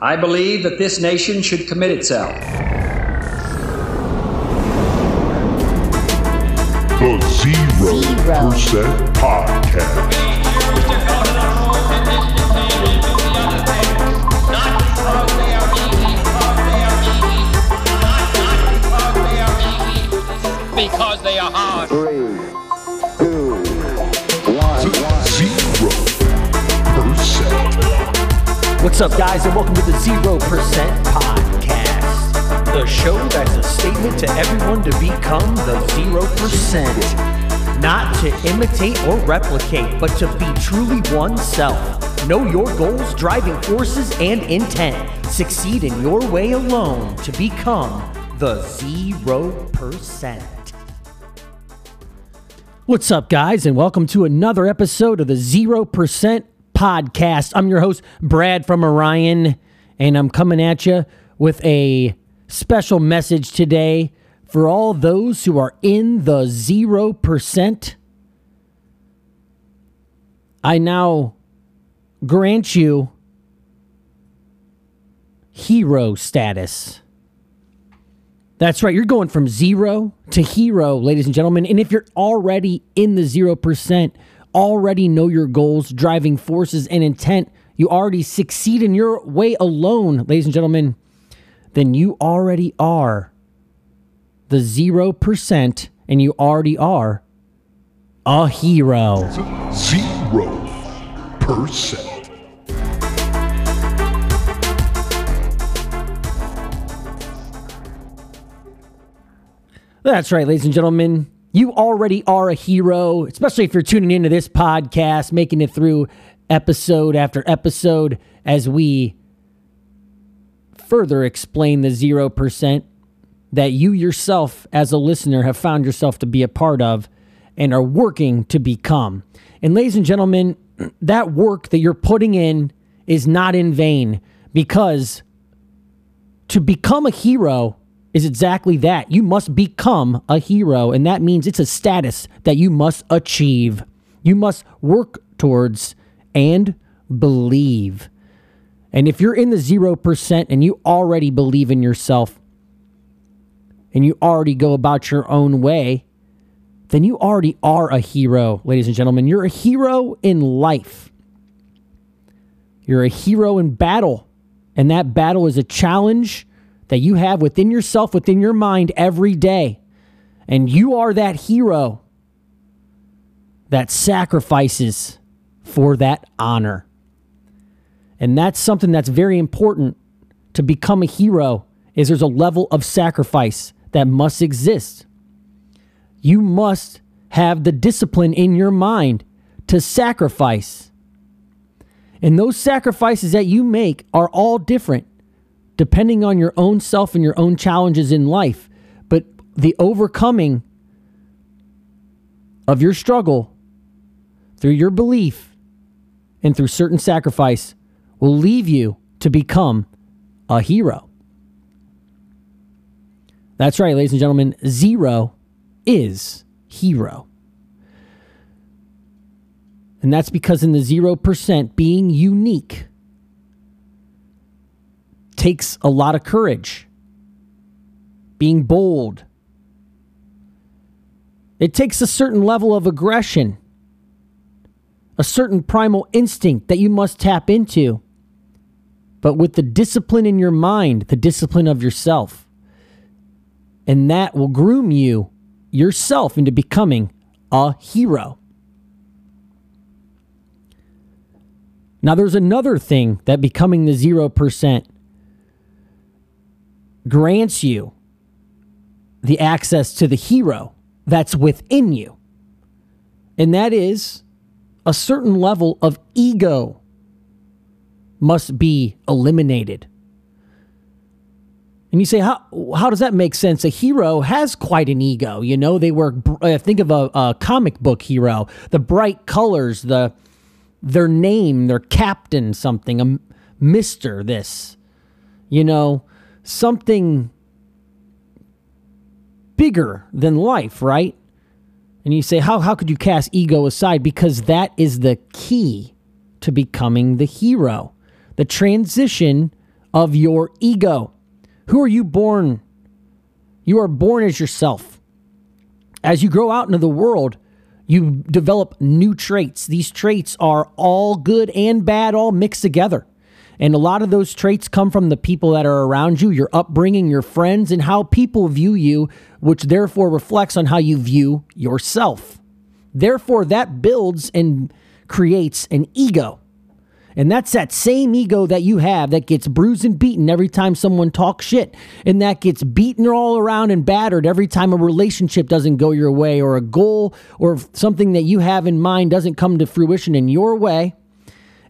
I believe that this nation should commit itself. The Zero, Zero. Percent Podcast. because they are hard. What's up, guys, and welcome to the Zero Percent Podcast, the show that's a statement to everyone to become the Zero Percent. Not to imitate or replicate, but to be truly oneself. Know your goals, driving forces, and intent. Succeed in your way alone to become the Zero Percent. What's up, guys, and welcome to another episode of the Zero Percent Podcast. I'm your host, Brad from Orion, and I'm coming at you with a special message today for all those who are in the zero percent. I now grant you hero status. That's right. You're going from zero to hero, ladies and gentlemen. And if you're already in the 0%, already know your goals, driving forces, and intent, you already succeed in your way alone, ladies and gentlemen, then you already are the 0% and you already are a hero. Zero Percent. That's right, ladies and gentlemen. You already are a hero, especially if you're tuning into this podcast, making it through episode after episode as we further explain the 0% that you yourself, as a listener, have found yourself to be a part of and are working to become. And, ladies and gentlemen, that work that you're putting in is not in vain because to become a hero is exactly that. You must become a hero, and that means it's a status that you must achieve. You must work towards and believe. And if you're in the 0% and you already believe in yourself and you already go about your own way, then you already are a hero, ladies and gentlemen. You're a hero in life. You're a hero in battle. And that battle is a challenge that you have within yourself, within your mind every day. And you are that hero that sacrifices for that honor. And that's something that's very important to become a hero is there's a level of sacrifice that must exist. You must have the discipline in your mind to sacrifice. And those sacrifices that you make are all different depending on your own self and your own challenges in life. But the overcoming of your struggle through your belief and through certain sacrifice will leave you to become a hero. That's right, ladies and gentlemen. Zero is hero. And that's because in the 0%, being unique takes a lot of courage. Being bold. It takes a certain level of aggression, a certain primal instinct that you must tap into. But with the discipline in your mind, the discipline of yourself. And that will groom you yourself into becoming a hero. Now, there's another thing that becoming the 0% grants you the access to the hero that's within you. And that is a certain level of ego must be eliminated. And you say, how, how does that make sense? A hero has quite an ego. You know, they work, uh, think of a, a comic book hero, the bright colors, the their name, their captain, something, a Mister this, you know, something bigger than life, right? And you say, how, how could you cast ego aside? Because that is the key to becoming the hero. The transition of your ego. Who are you born? You are born as yourself. As you grow out into the world, you develop new traits. These traits are all good and bad, all mixed together. And a lot of those traits come from the people that are around you, your upbringing, your friends, and how people view you, which therefore reflects on how you view yourself. Therefore, that builds and creates an ego. And that's that same ego that you have that gets bruised and beaten every time someone talks shit. And that gets beaten all around and battered every time a relationship doesn't go your way or a goal or something that you have in mind doesn't come to fruition in your way.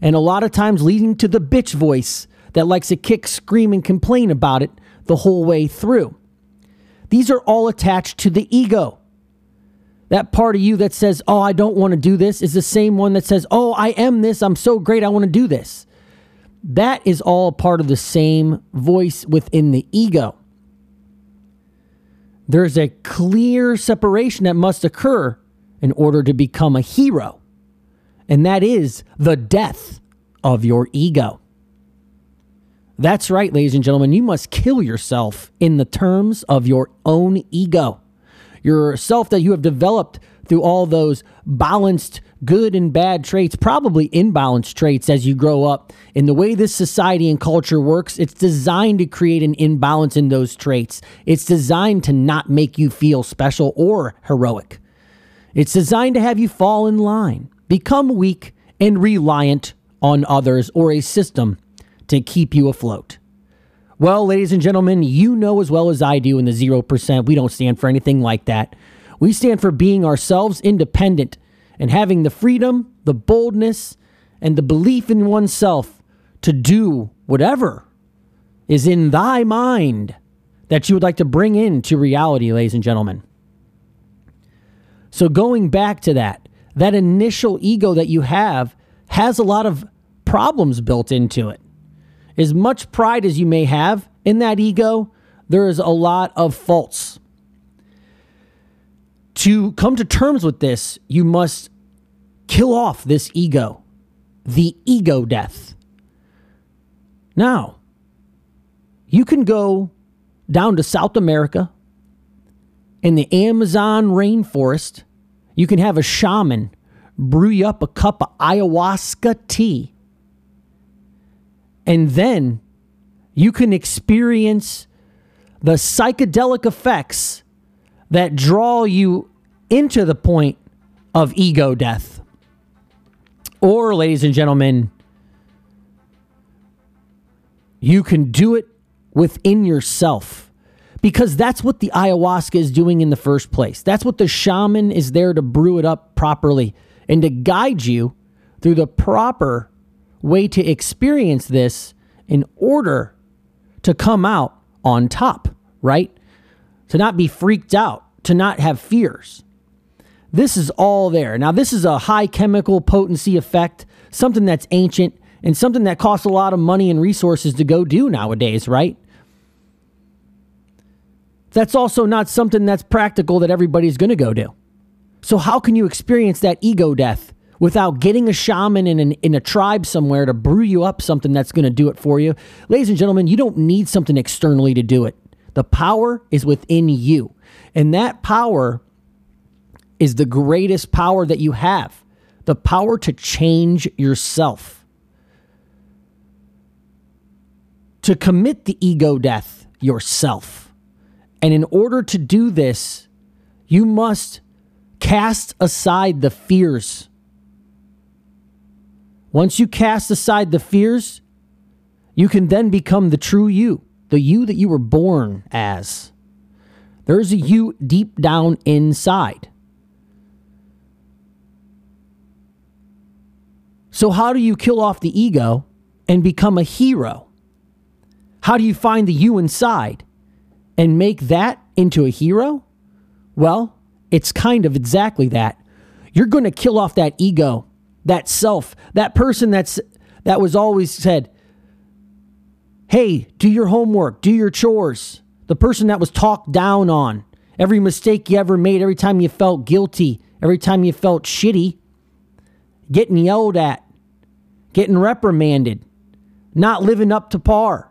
And a lot of times leading to the bitch voice that likes to kick, scream, and complain about it the whole way through. These are all attached to the ego. That part of you that says, Oh, I don't want to do this, is the same one that says, Oh, I am this. I'm so great. I want to do this. That is all part of the same voice within the ego. There's a clear separation that must occur in order to become a hero, and that is the death of your ego. That's right, ladies and gentlemen. You must kill yourself in the terms of your own ego yourself that you have developed through all those balanced good and bad traits, probably imbalanced traits as you grow up. In the way this society and culture works, it's designed to create an imbalance in those traits. It's designed to not make you feel special or heroic. It's designed to have you fall in line, become weak, and reliant on others or a system to keep you afloat. Well, ladies and gentlemen, you know as well as I do in the 0%, we don't stand for anything like that. We stand for being ourselves independent and having the freedom, the boldness, and the belief in oneself to do whatever is in thy mind that you would like to bring into reality, ladies and gentlemen. So, going back to that, that initial ego that you have has a lot of problems built into it. As much pride as you may have in that ego, there is a lot of faults. To come to terms with this, you must kill off this ego, the ego death. Now, you can go down to South America in the Amazon rainforest. You can have a shaman brew you up a cup of ayahuasca tea and then you can experience the psychedelic effects that draw you into the point of ego death. Or, ladies and gentlemen, you can do it within yourself because that's what the ayahuasca is doing in the first place. That's what the shaman is there to brew it up properly and to guide you through the proper way to experience this in order to come out on top, right? To not be freaked out, to not have fears. This is all there. Now, this is a high chemical potency effect, something that's ancient and something that costs a lot of money and resources to go do nowadays, right? That's also not something that's practical that everybody's going to go do. So, how can you experience that ego death without getting a shaman in, an, in a tribe somewhere to brew you up something that's going to do it for you. Ladies and gentlemen, you don't need something externally to do it. The power is within you. And that power is the greatest power that you have the power to change yourself, to commit the ego death yourself. And in order to do this, you must cast aside the fears once you cast aside the fears, you can then become the true you, the you that you were born as. There's a you deep down inside. So, how do you kill off the ego and become a hero? How do you find the you inside and make that into a hero? Well, it's kind of exactly that. You're going to kill off that ego that self, that person that's that was always said, "Hey, do your homework, do your chores." The person that was talked down on, every mistake you ever made, every time you felt guilty, every time you felt shitty, getting yelled at, getting reprimanded, not living up to par,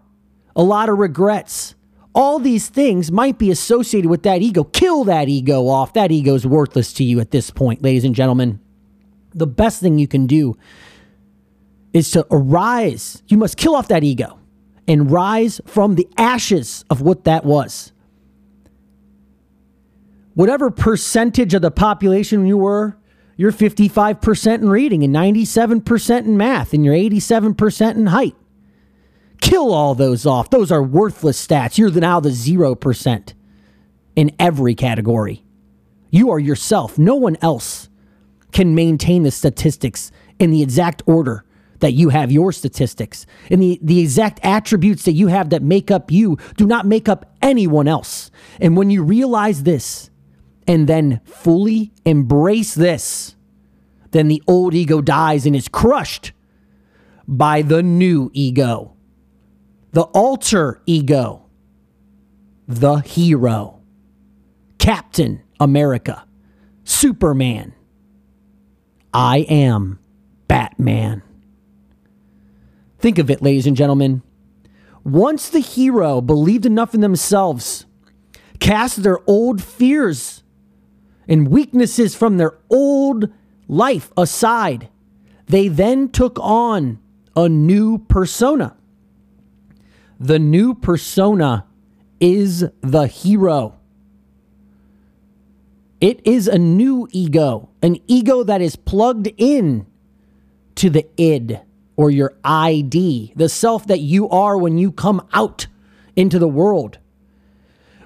a lot of regrets. All these things might be associated with that ego. Kill that ego off. That ego is worthless to you at this point, ladies and gentlemen. The best thing you can do is to arise. You must kill off that ego and rise from the ashes of what that was. Whatever percentage of the population you were, you're 55% in reading and 97% in math and you're 87% in height. Kill all those off. Those are worthless stats. You're now the 0% in every category. You are yourself. No one else can maintain the statistics in the exact order that you have your statistics. And the, the exact attributes that you have that make up you do not make up anyone else. And when you realize this and then fully embrace this, then the old ego dies and is crushed by the new ego the alter ego, the hero, Captain America, Superman. I am Batman. Think of it, ladies and gentlemen. Once the hero believed enough in themselves, cast their old fears and weaknesses from their old life aside, they then took on a new persona. The new persona is the hero. It is a new ego, an ego that is plugged in to the id or your ID, the self that you are when you come out into the world.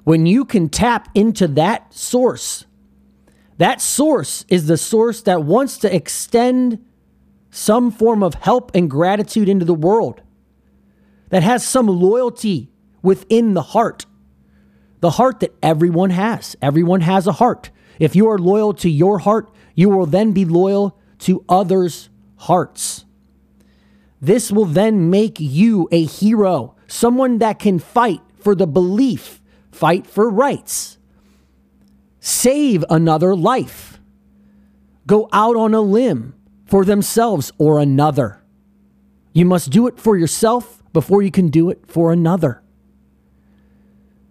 When you can tap into that source, that source is the source that wants to extend some form of help and gratitude into the world that has some loyalty within the heart. The heart that everyone has. Everyone has a heart. If you are loyal to your heart, you will then be loyal to others' hearts. This will then make you a hero, someone that can fight for the belief, fight for rights, save another life, go out on a limb for themselves or another. You must do it for yourself before you can do it for another.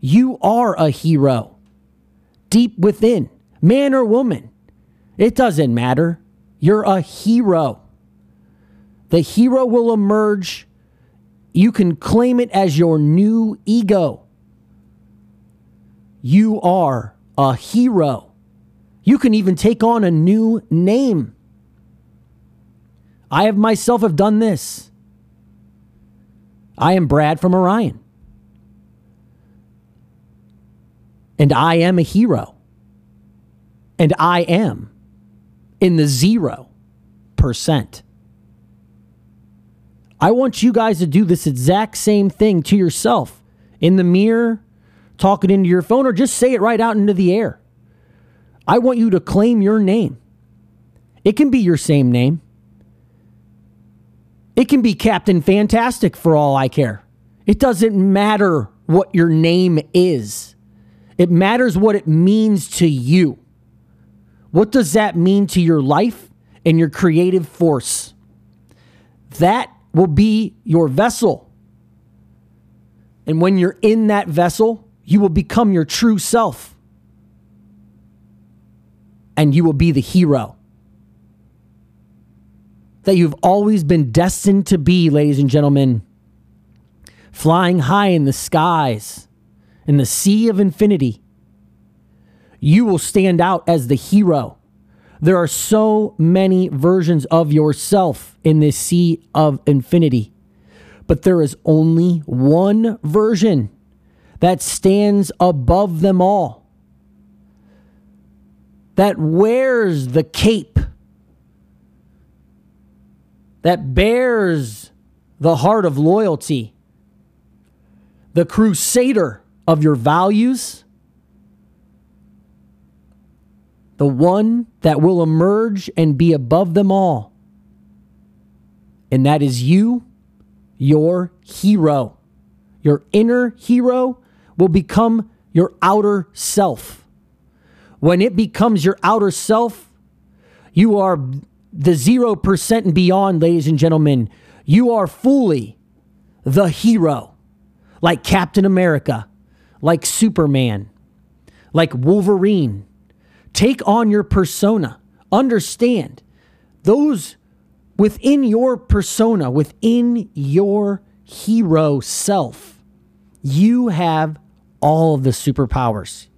You are a hero deep within, man or woman. It doesn't matter. You're a hero. The hero will emerge. You can claim it as your new ego. You are a hero. You can even take on a new name. I have myself have done this. I am Brad from Orion. And I am a hero. And I am in the zero percent. I want you guys to do this exact same thing to yourself in the mirror, talk it into your phone, or just say it right out into the air. I want you to claim your name. It can be your same name. It can be Captain Fantastic for all I care. It doesn't matter what your name is, it matters what it means to you. What does that mean to your life and your creative force? That will be your vessel. And when you're in that vessel, you will become your true self. And you will be the hero that you've always been destined to be, ladies and gentlemen. Flying high in the skies, in the sea of infinity, you will stand out as the hero. There are so many versions of yourself in this sea of infinity, but there is only one version that stands above them all, that wears the cape that bears the heart of loyalty, the crusader of your values, the one that will emerge and be above them all. And that is you, your hero. Your inner hero will become your outer self. When it becomes your outer self, you are the 0% and beyond, ladies and gentlemen, you are fully the hero. like Captain America, like Superman, like Wolverine. Take on your persona. Understand those within your persona, within your hero self, you have all of the superpowers.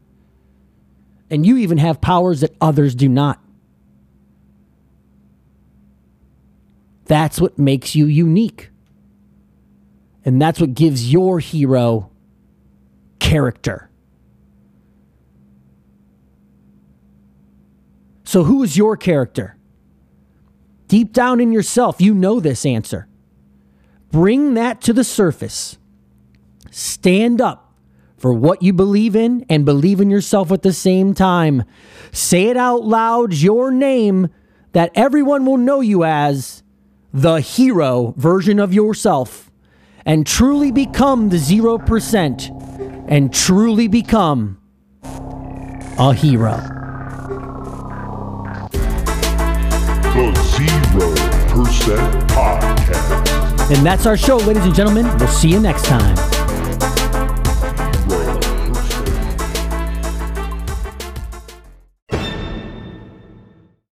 And you even have powers that others do not. That's what makes you unique. And that's what gives your hero character. So, who is your character? Deep down in yourself, you know this answer. Bring that to the surface. Stand up for what you believe in and believe in yourself at the same time. Say it out loud, your name, that everyone will know you as the hero version of yourself and truly become the 0% and truly become a hero. The Zero Percent Podcast. And that's our show, ladies and gentlemen. We'll see you next time.